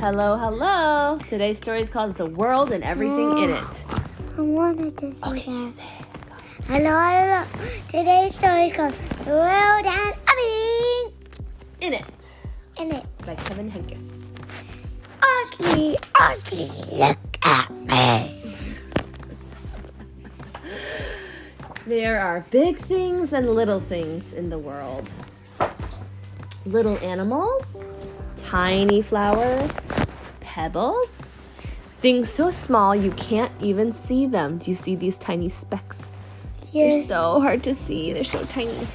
Hello, hello. Today's story is called The World and Everything in It. I wanted to see Okay, that. say it. Hello, hello. Today's story is called The World and Everything In It in It. by Kevin Henkes. Osley, Osley, look at me. There are big things and little things in the world. Little animals, tiny flowers, pebbles, things so small you can't even see them. Do you see these tiny specks? Yes. They're so hard to see. They're so tiny.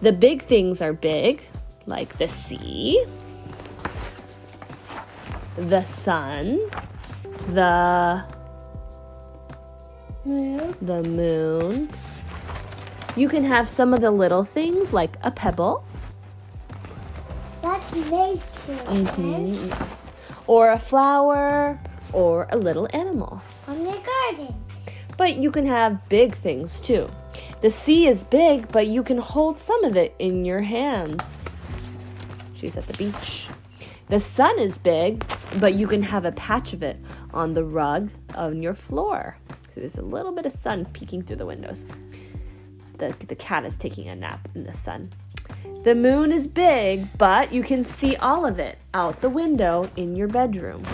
The big things are big, like the sea, the sun, the Moon. the moon. You can have some of the little things like a pebble Nature. mhm, or a flower or a little animal. On the garden. But you can have big things too. The sea is big, but you can hold some of it in your hands. She's at the beach. The sun is big, but you can have a patch of it on the rug on your floor. So there's a little bit of sun peeking through the windows. The, the cat is taking a nap in the sun. The moon is big, but you can see all of it out the window in your bedroom.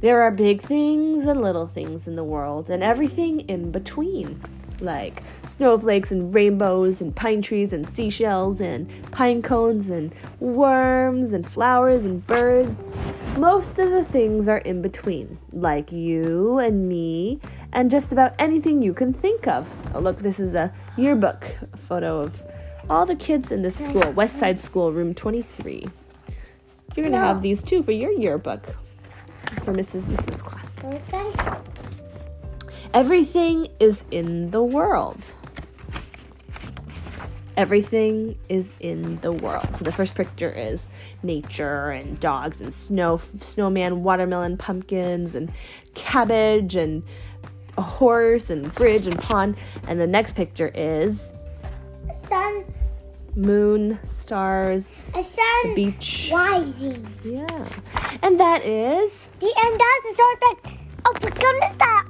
There are big things and little things in the world, and everything in between, like snowflakes and rainbows, and pine trees and seashells, and pine cones, and worms, and flowers, and birds. Most of the things are in between, like you and me, and just about anything you can think of. Oh, look, this is a yearbook photo of all the kids in this school, West Side School, room 23. You're gonna No. have these too for your yearbook for Mrs. Smith's class. Everything is in the world. Everything is in the world. So the first picture is nature and dogs and snow, snowman, watermelon, pumpkins and cabbage and a horse and bridge and pond. And the next picture is Sun. Moon, stars, A sun. beach. Rising. Yeah. And that is The end. of the short back. Oh, become the star.